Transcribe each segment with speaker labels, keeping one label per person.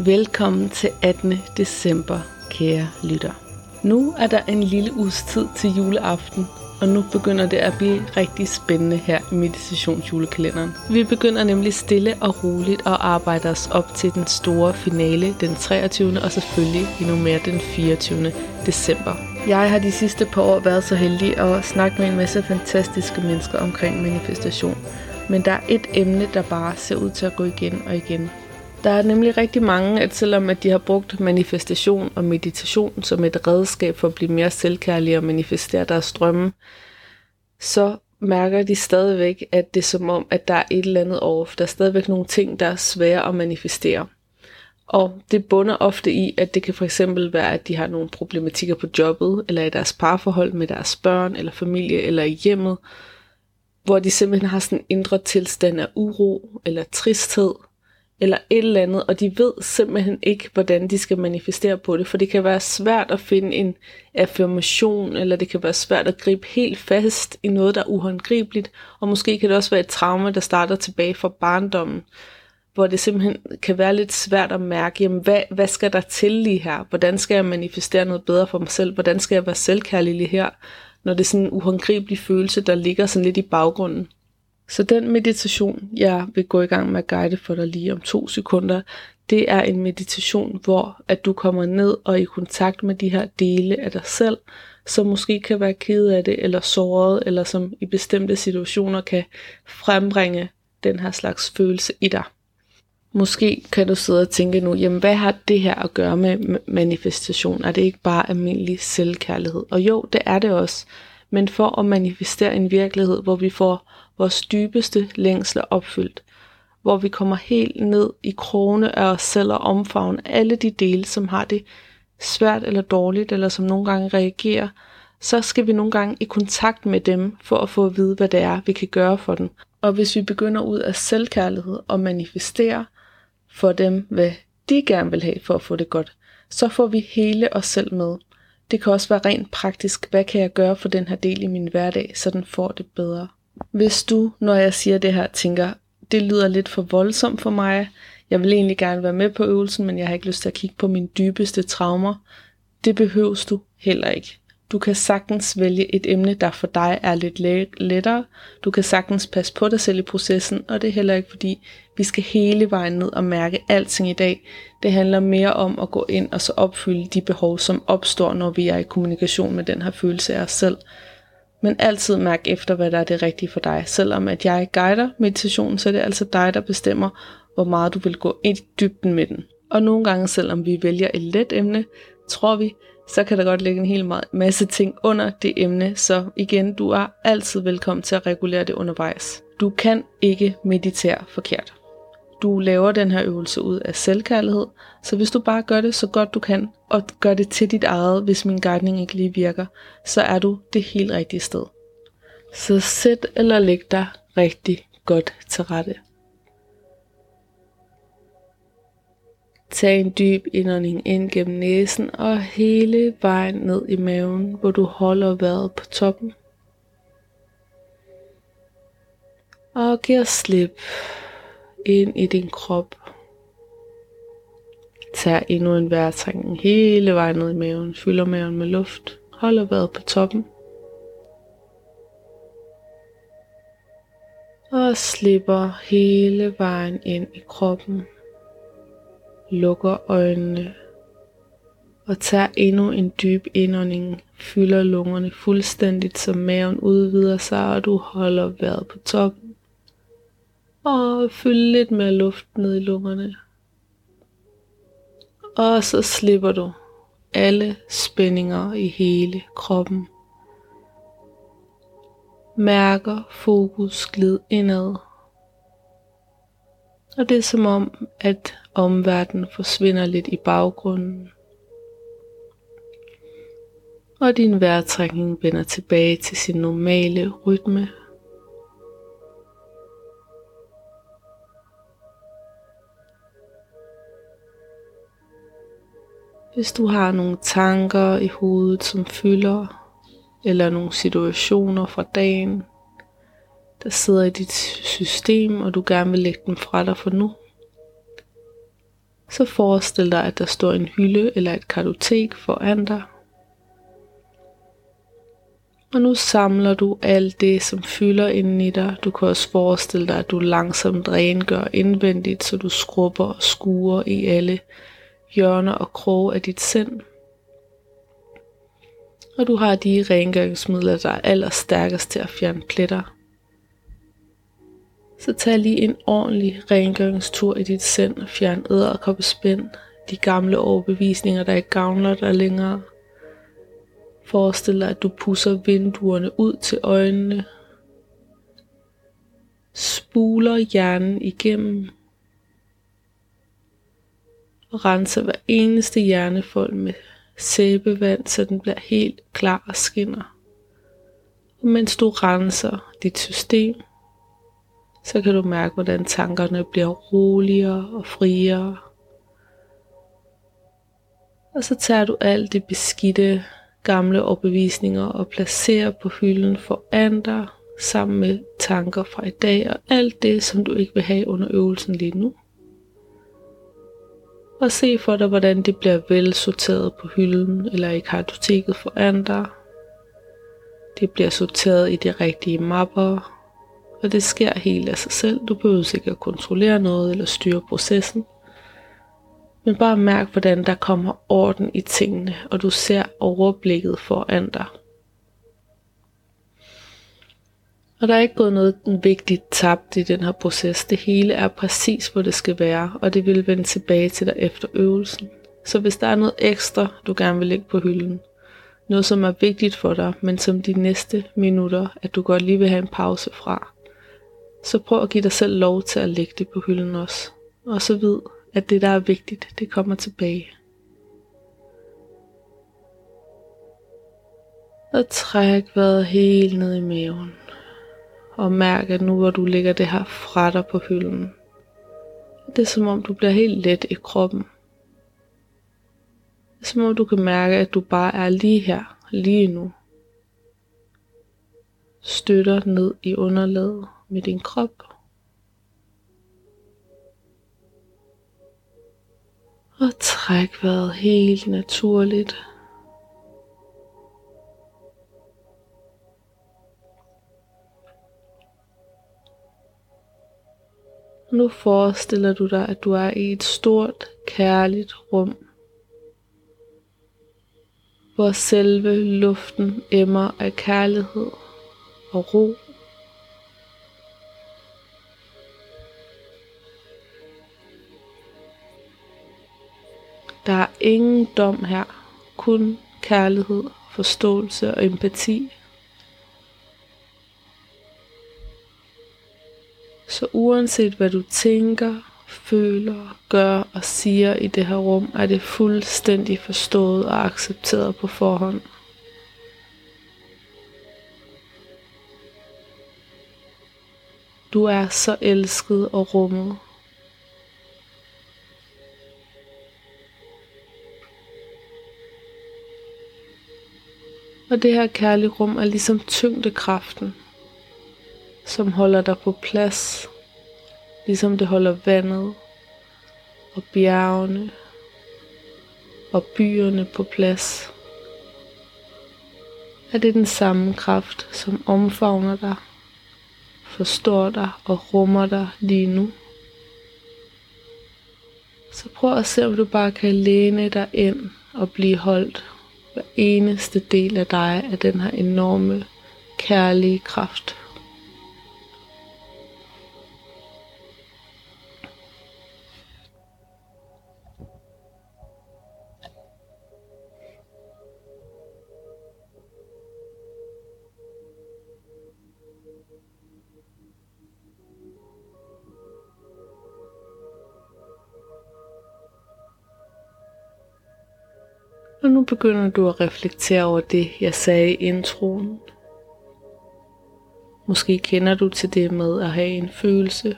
Speaker 1: Velkommen til 18. december, kære lytter. Nu er der en lille uges tid til juleaften, og nu begynder det at blive rigtig spændende her i meditationsjulekalenderen. Vi begynder nemlig stille og roligt at arbejde os op til den store finale den 23. og selvfølgelig endnu mere den 24. december. Jeg har de sidste par år været så heldig at snakke med en masse fantastiske mennesker omkring manifestation. Men der er et emne, der bare ser ud til at gå igen og igen. Der er nemlig rigtig mange, at selvom at de har brugt manifestation og meditation som et redskab for at blive mere selvkærlige og manifestere deres drømme, så mærker de stadigvæk, at det er som om, at der er et eller andet off. Der er stadigvæk nogle ting, der er svære at manifestere. Og det bunder ofte i, at det kan for eksempel være, at de har nogle problematikker på jobbet, eller i deres parforhold med deres børn, eller familie, eller i hjemmet, hvor de simpelthen har sådan en indre tilstand af uro, eller tristhed, eller et eller andet, og de ved simpelthen ikke, hvordan de skal manifestere på det, for det kan være svært at finde en affirmation, eller det kan være svært at gribe helt fast i noget, der er uhåndgribeligt, og måske kan det også være et traume, der starter tilbage fra barndommen, hvor det simpelthen kan være lidt svært at mærke, jamen hvad, hvad skal der til lige her? Hvordan skal jeg manifestere noget bedre for mig selv? Hvordan skal jeg være selvkærlig lige her? Når det er sådan en uhåndgribelig følelse, der ligger sådan lidt i baggrunden. Så den meditation, jeg vil gå i gang med at guide for dig lige om to sekunder, det er en meditation, hvor at du kommer ned og er i kontakt med de her dele af dig selv, som måske kan være ked af det, eller såret, eller som i bestemte situationer kan frembringe den her slags følelse i dig. Måske kan du sidde og tænke nu, jamen hvad har det her at gøre med manifestation? Er det ikke bare almindelig selvkærlighed? Og jo, det er det også. Men for at manifestere en virkelighed, hvor vi får vores dybeste længsler opfyldt, hvor vi kommer helt ned i krone af os selv og omfavner alle de dele, som har det svært eller dårligt, eller som nogle gange reagerer, så skal vi nogle gange i kontakt med dem, for at få at vide, hvad det er, vi kan gøre for dem. Og hvis vi begynder ud af selvkærlighed og manifestere for dem, hvad de gerne vil have for at få det godt, så får vi hele os selv med. Det kan også være rent praktisk, hvad kan jeg gøre for den her del i min hverdag, så den får det bedre. Hvis du, når jeg siger det her, tænker, det lyder lidt for voldsomt for mig, jeg vil egentlig gerne være med på øvelsen, men jeg har ikke lyst til at kigge på mine dybeste traumer, det behøves du heller ikke. Du kan sagtens vælge et emne, der for dig er lidt lettere. Du kan sagtens passe på dig selv i processen, og det er heller ikke fordi, vi skal hele vejen ned og mærke alting i dag. Det handler mere om at gå ind og så opfylde de behov, som opstår, når vi er i kommunikation med den her følelse af os selv. Men altid mærk efter, hvad der er det rigtige for dig. Selvom at jeg guider meditationen, så er det altså dig, der bestemmer, hvor meget du vil gå ind i dybden med den. Og nogle gange, selvom vi vælger et let emne, tror vi, så kan der godt ligge en hel masse ting under det emne, så igen, du er altid velkommen til at regulere det undervejs. Du kan ikke meditere forkert. Du laver den her øvelse ud af selvkærlighed, så hvis du bare gør det så godt du kan, og gør det til dit eget, hvis min guidning ikke lige virker, så er du det helt rigtige sted. Så sæt eller læg dig rigtig godt til rette. Tag en dyb indånding ind gennem næsen og hele vejen ned i maven, hvor du holder vejret på toppen. Og giver slip ind i din krop. Tag endnu en vejrtrækning hele vejen ned i maven. Fylder maven med luft. Holder vejret på toppen. Og slipper hele vejen ind i kroppen lukker øjnene og tager endnu en dyb indånding, fylder lungerne fuldstændigt, så maven udvider sig, og du holder vejret på toppen. Og fyld lidt mere luft ned i lungerne. Og så slipper du alle spændinger i hele kroppen. Mærker fokus glid indad. Og det er som om, at omverdenen forsvinder lidt i baggrunden. Og din vejrtrækning vender tilbage til sin normale rytme. Hvis du har nogle tanker i hovedet, som fylder, eller nogle situationer fra dagen, der sidder i dit system, og du gerne vil lægge dem fra dig for nu, Så forestil dig, at der står en hylde eller et kartotek foran dig. Og nu samler du alt det, som fylder inden i dig. Du kan også forestille dig, at du langsomt rengør indvendigt, så du skrubber og skuer i alle hjørner og kroge af dit sind. Og du har de rengøringsmidler, der er allerstærkest til at fjerne pletter. Så tag lige en ordentlig rengøringstur i dit sind og fjern æderkoppespind, de gamle overbevisninger, der ikke gavner dig længere. Forestil dig, at du pusser vinduerne ud til øjnene. Spuler hjernen igennem. Og renser hver eneste hjernefold med sæbevand, så den bliver helt klar og skinner. Og mens du renser dit system, så kan du mærke, hvordan tankerne bliver roligere og friere. Og så tager du alt det beskidte gamle overbevisninger og placerer på hylden foran dig sammen med tanker fra i dag og alt det, som du ikke vil have under øvelsen lige nu. Og se for dig, hvordan det bliver vel sorteret på hylden eller i kartoteket for andre. Det bliver sorteret i de rigtige mapper, og det sker helt af sig selv. Du behøver ikke at kontrollere noget eller styre processen. Men bare mærk, hvordan der kommer orden i tingene, og du ser overblikket foran dig. Og der er ikke gået noget vigtigt tabt i den her proces. Det hele er præcis, hvor det skal være, og det vil vende tilbage til dig efter øvelsen. Så hvis der er noget ekstra, du gerne vil lægge på hylden, noget som er vigtigt for dig, men som de næste minutter, at du godt lige vil have en pause fra, så prøv at give dig selv lov til at lægge det på hylden også. Og så vid, at det der er vigtigt, det kommer tilbage. Og træk vejret helt ned i maven. Og mærk, at nu hvor du lægger det her fra dig på hylden, det er som om du bliver helt let i kroppen. Det er som om du kan mærke, at du bare er lige her, lige nu. Støtter ned i underlaget med din krop. Og træk vejret helt naturligt. Nu forestiller du dig, at du er i et stort, kærligt rum, hvor selve luften emmer af kærlighed og ro. Der er ingen dom her, kun kærlighed, forståelse og empati. Så uanset hvad du tænker, føler, gør og siger i det her rum, er det fuldstændig forstået og accepteret på forhånd. Du er så elsket og rummet. Og det her kærlige rum er ligesom tyngdekraften, som holder dig på plads, ligesom det holder vandet og bjergene og byerne på plads. Er det den samme kraft, som omfavner dig, forstår dig og rummer dig lige nu? Så prøv at se, om du bare kan læne dig ind og blive holdt hver eneste del af dig af den her enorme kærlige kraft. Og nu begynder du at reflektere over det, jeg sagde i introen. Måske kender du til det med at have en følelse,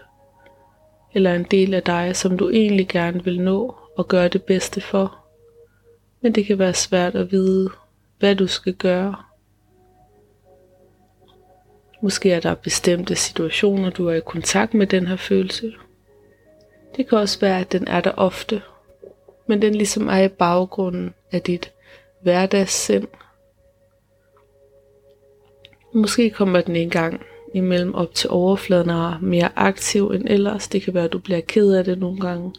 Speaker 1: eller en del af dig, som du egentlig gerne vil nå og gøre det bedste for. Men det kan være svært at vide, hvad du skal gøre. Måske er der bestemte situationer, du er i kontakt med den her følelse. Det kan også være, at den er der ofte, men den ligesom er i baggrunden af dit hverdagssind. Måske kommer den en gang imellem op til overfladen og er mere aktiv end ellers. Det kan være, at du bliver ked af det nogle gange,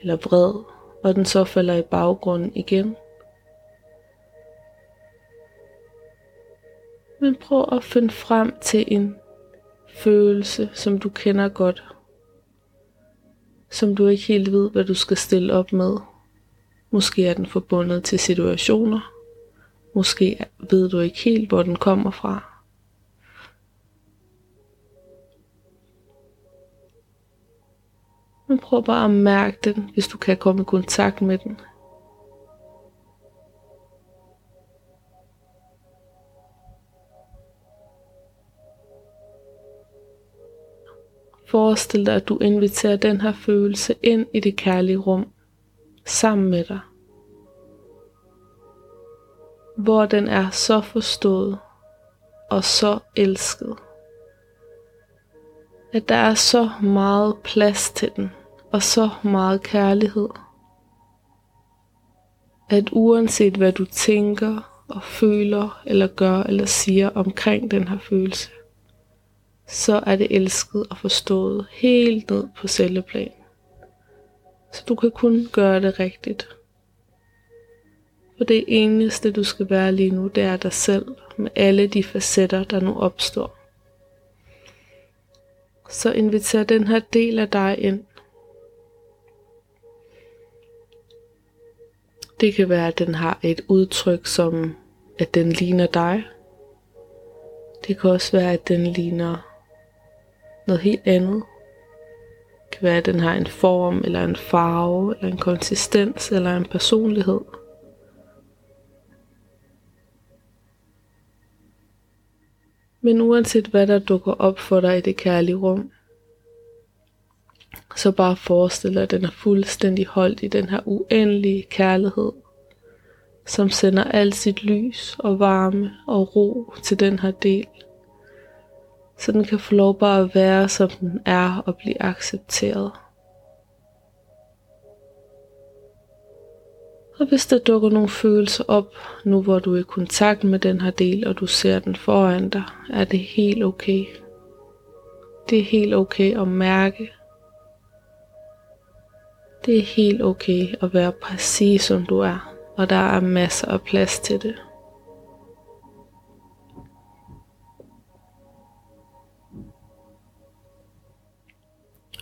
Speaker 1: eller vred, og den så falder i baggrunden igen. Men prøv at finde frem til en følelse, som du kender godt, som du ikke helt ved, hvad du skal stille op med. Måske er den forbundet til situationer. Måske ved du ikke helt, hvor den kommer fra. Men prøv bare at mærke den, hvis du kan komme i kontakt med den. Forestil dig, at du inviterer den her følelse ind i det kærlige rum sammen med dig. Hvor den er så forstået og så elsket. At der er så meget plads til den og så meget kærlighed. At uanset hvad du tænker og føler eller gør eller siger omkring den her følelse, så er det elsket og forstået helt ned på celleplan. Så du kan kun gøre det rigtigt. For det eneste du skal være lige nu, det er dig selv med alle de facetter, der nu opstår. Så inviter den her del af dig ind. Det kan være, at den har et udtryk som, at den ligner dig. Det kan også være, at den ligner noget helt andet. Det kan være, at den har en form, eller en farve, eller en konsistens, eller en personlighed. Men uanset hvad der dukker op for dig i det kærlige rum, så bare forestil dig, at den er fuldstændig holdt i den her uendelige kærlighed, som sender alt sit lys og varme og ro til den her del så den kan få lov bare at være, som den er, og blive accepteret. Og hvis der dukker nogle følelser op, nu hvor du er i kontakt med den her del, og du ser den foran dig, er det helt okay. Det er helt okay at mærke. Det er helt okay at være præcis som du er, og der er masser af plads til det.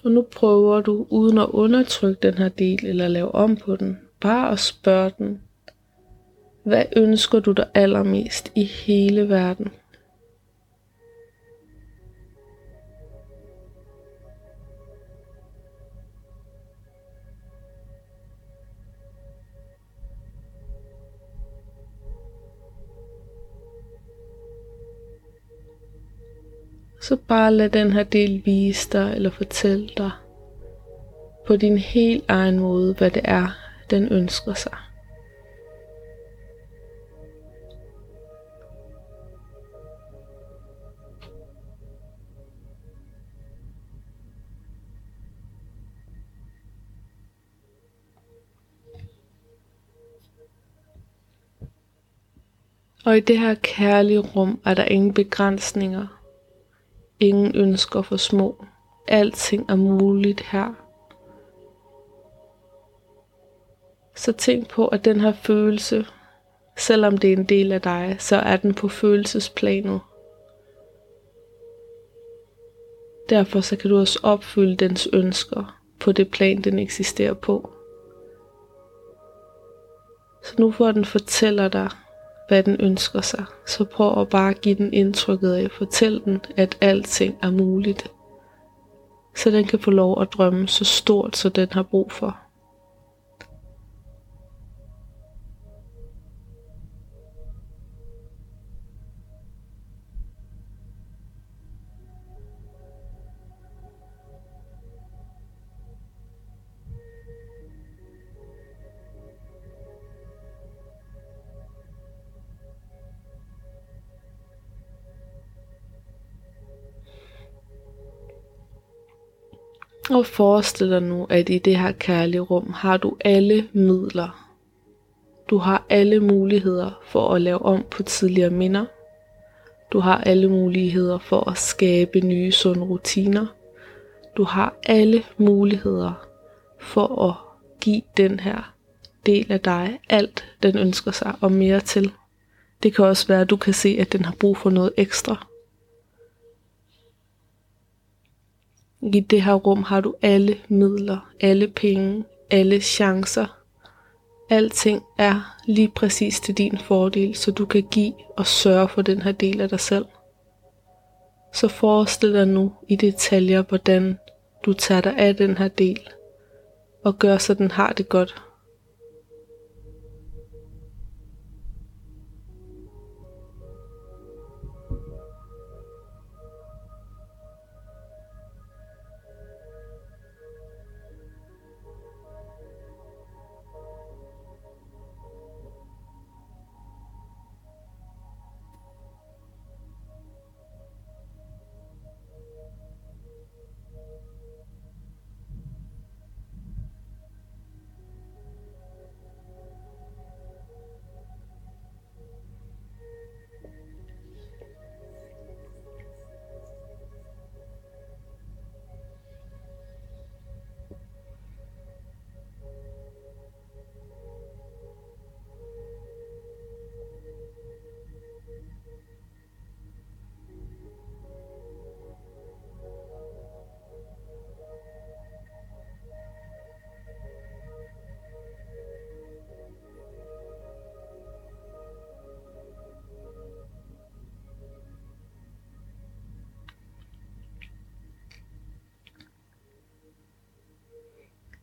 Speaker 1: Og nu prøver du, uden at undertrykke den her del eller lave om på den, bare at spørge den, hvad ønsker du dig allermest i hele verden? Så bare lad den her del vise dig eller fortælle dig på din helt egen måde, hvad det er, den ønsker sig. Og i det her kærlige rum er der ingen begrænsninger Ingen ønsker for små. Alting er muligt her. Så tænk på, at den her følelse, selvom det er en del af dig, så er den på følelsesplanet. Derfor så kan du også opfylde dens ønsker på det plan, den eksisterer på. Så nu hvor den fortæller dig, hvad den ønsker sig. Så prøv at bare give den indtrykket af, fortæl den, at alting er muligt. Så den kan få lov at drømme så stort, så den har brug for. Og forestil dig nu, at i det her kærlige rum har du alle midler. Du har alle muligheder for at lave om på tidligere minder. Du har alle muligheder for at skabe nye sunde rutiner. Du har alle muligheder for at give den her del af dig alt, den ønsker sig og mere til. Det kan også være, at du kan se, at den har brug for noget ekstra. I det her rum har du alle midler, alle penge, alle chancer. Alting er lige præcis til din fordel, så du kan give og sørge for den her del af dig selv. Så forestil dig nu i detaljer, hvordan du tager dig af den her del, og gør så den har det godt.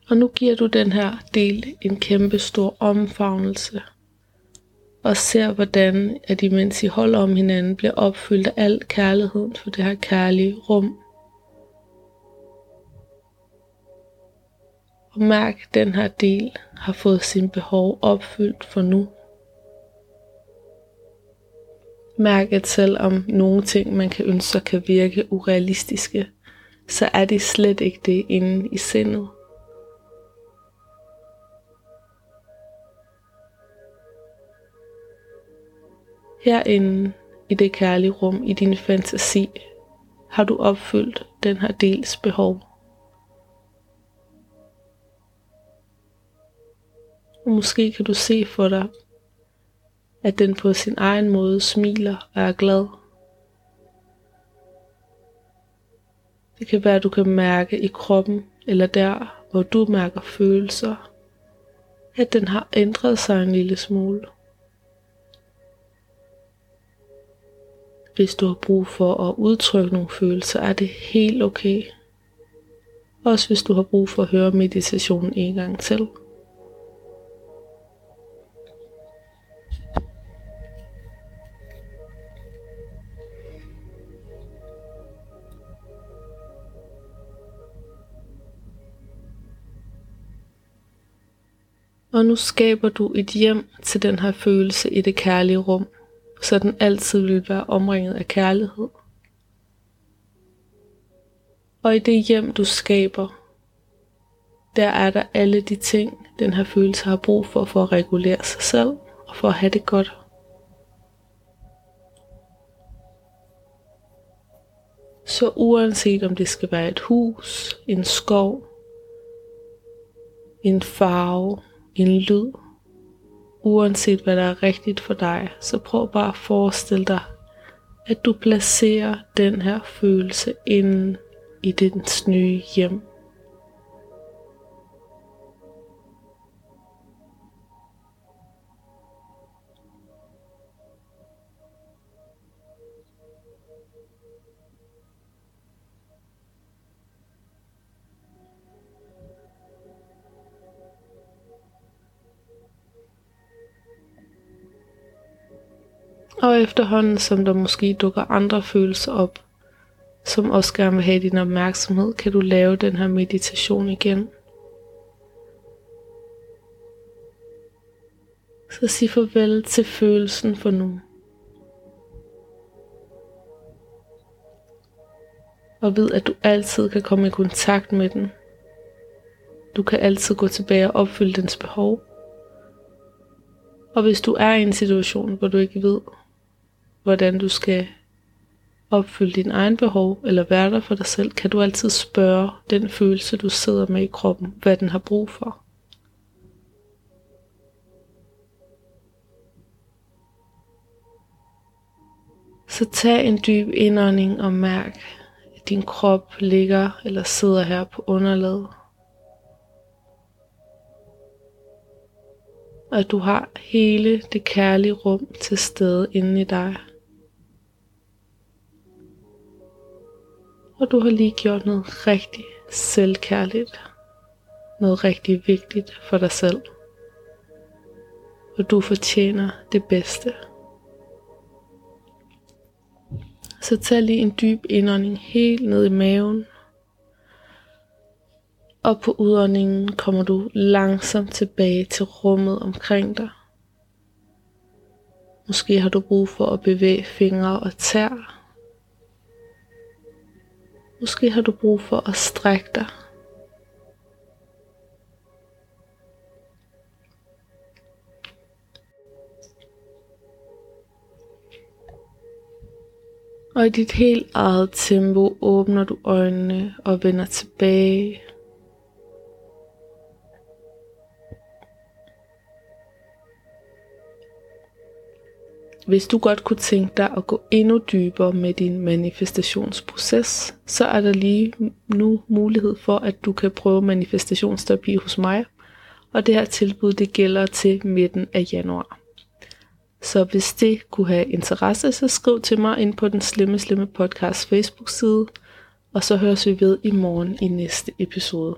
Speaker 1: Og nu giver du den her del en kæmpe stor omfavnelse. Og ser hvordan, at imens I holder om hinanden, bliver opfyldt af al kærligheden for det her kærlige rum. Og mærk, at den her del har fået sin behov opfyldt for nu. Mærk, at selvom nogle ting, man kan ønske sig, kan virke urealistiske, så er det slet ikke det inde i sindet. Herinde i det kærlige rum i din fantasi har du opfyldt den her dels behov. Og måske kan du se for dig, at den på sin egen måde smiler og er glad. Det kan være, at du kan mærke i kroppen, eller der, hvor du mærker følelser, at den har ændret sig en lille smule. Hvis du har brug for at udtrykke nogle følelser, er det helt okay. Også hvis du har brug for at høre meditationen en gang til. Og nu skaber du et hjem til den her følelse i det kærlige rum så den altid vil være omringet af kærlighed. Og i det hjem, du skaber, der er der alle de ting, den her følelse har brug for, for at regulere sig selv og for at have det godt. Så uanset om det skal være et hus, en skov, en farve, en lyd, uanset hvad der er rigtigt for dig, så prøv bare at forestille dig, at du placerer den her følelse ind i dit nye hjem. Og efterhånden som der måske dukker andre følelser op, som også gerne vil have din opmærksomhed, kan du lave den her meditation igen. Så sig farvel til følelsen for nu. Og ved, at du altid kan komme i kontakt med den. Du kan altid gå tilbage og opfylde dens behov. Og hvis du er i en situation, hvor du ikke ved, hvordan du skal opfylde din egen behov eller være der for dig selv, kan du altid spørge den følelse, du sidder med i kroppen, hvad den har brug for. Så tag en dyb indånding og mærk, at din krop ligger eller sidder her på underlaget. Og at du har hele det kærlige rum til stede inde i dig. Og du har lige gjort noget rigtig selvkærligt. Noget rigtig vigtigt for dig selv. Og du fortjener det bedste. Så tag lige en dyb indånding helt ned i maven. Og på udåndingen kommer du langsomt tilbage til rummet omkring dig. Måske har du brug for at bevæge fingre og tær. Måske har du brug for at strække dig. Og i dit helt eget tempo åbner du øjnene og vender tilbage. Hvis du godt kunne tænke dig at gå endnu dybere med din manifestationsproces, så er der lige nu mulighed for, at du kan prøve manifestationsterapi hos mig. Og det her tilbud det gælder til midten af januar. Så hvis det kunne have interesse, så skriv til mig ind på den Slemme Slemme Podcast Facebook side, og så høres vi ved i morgen i næste episode.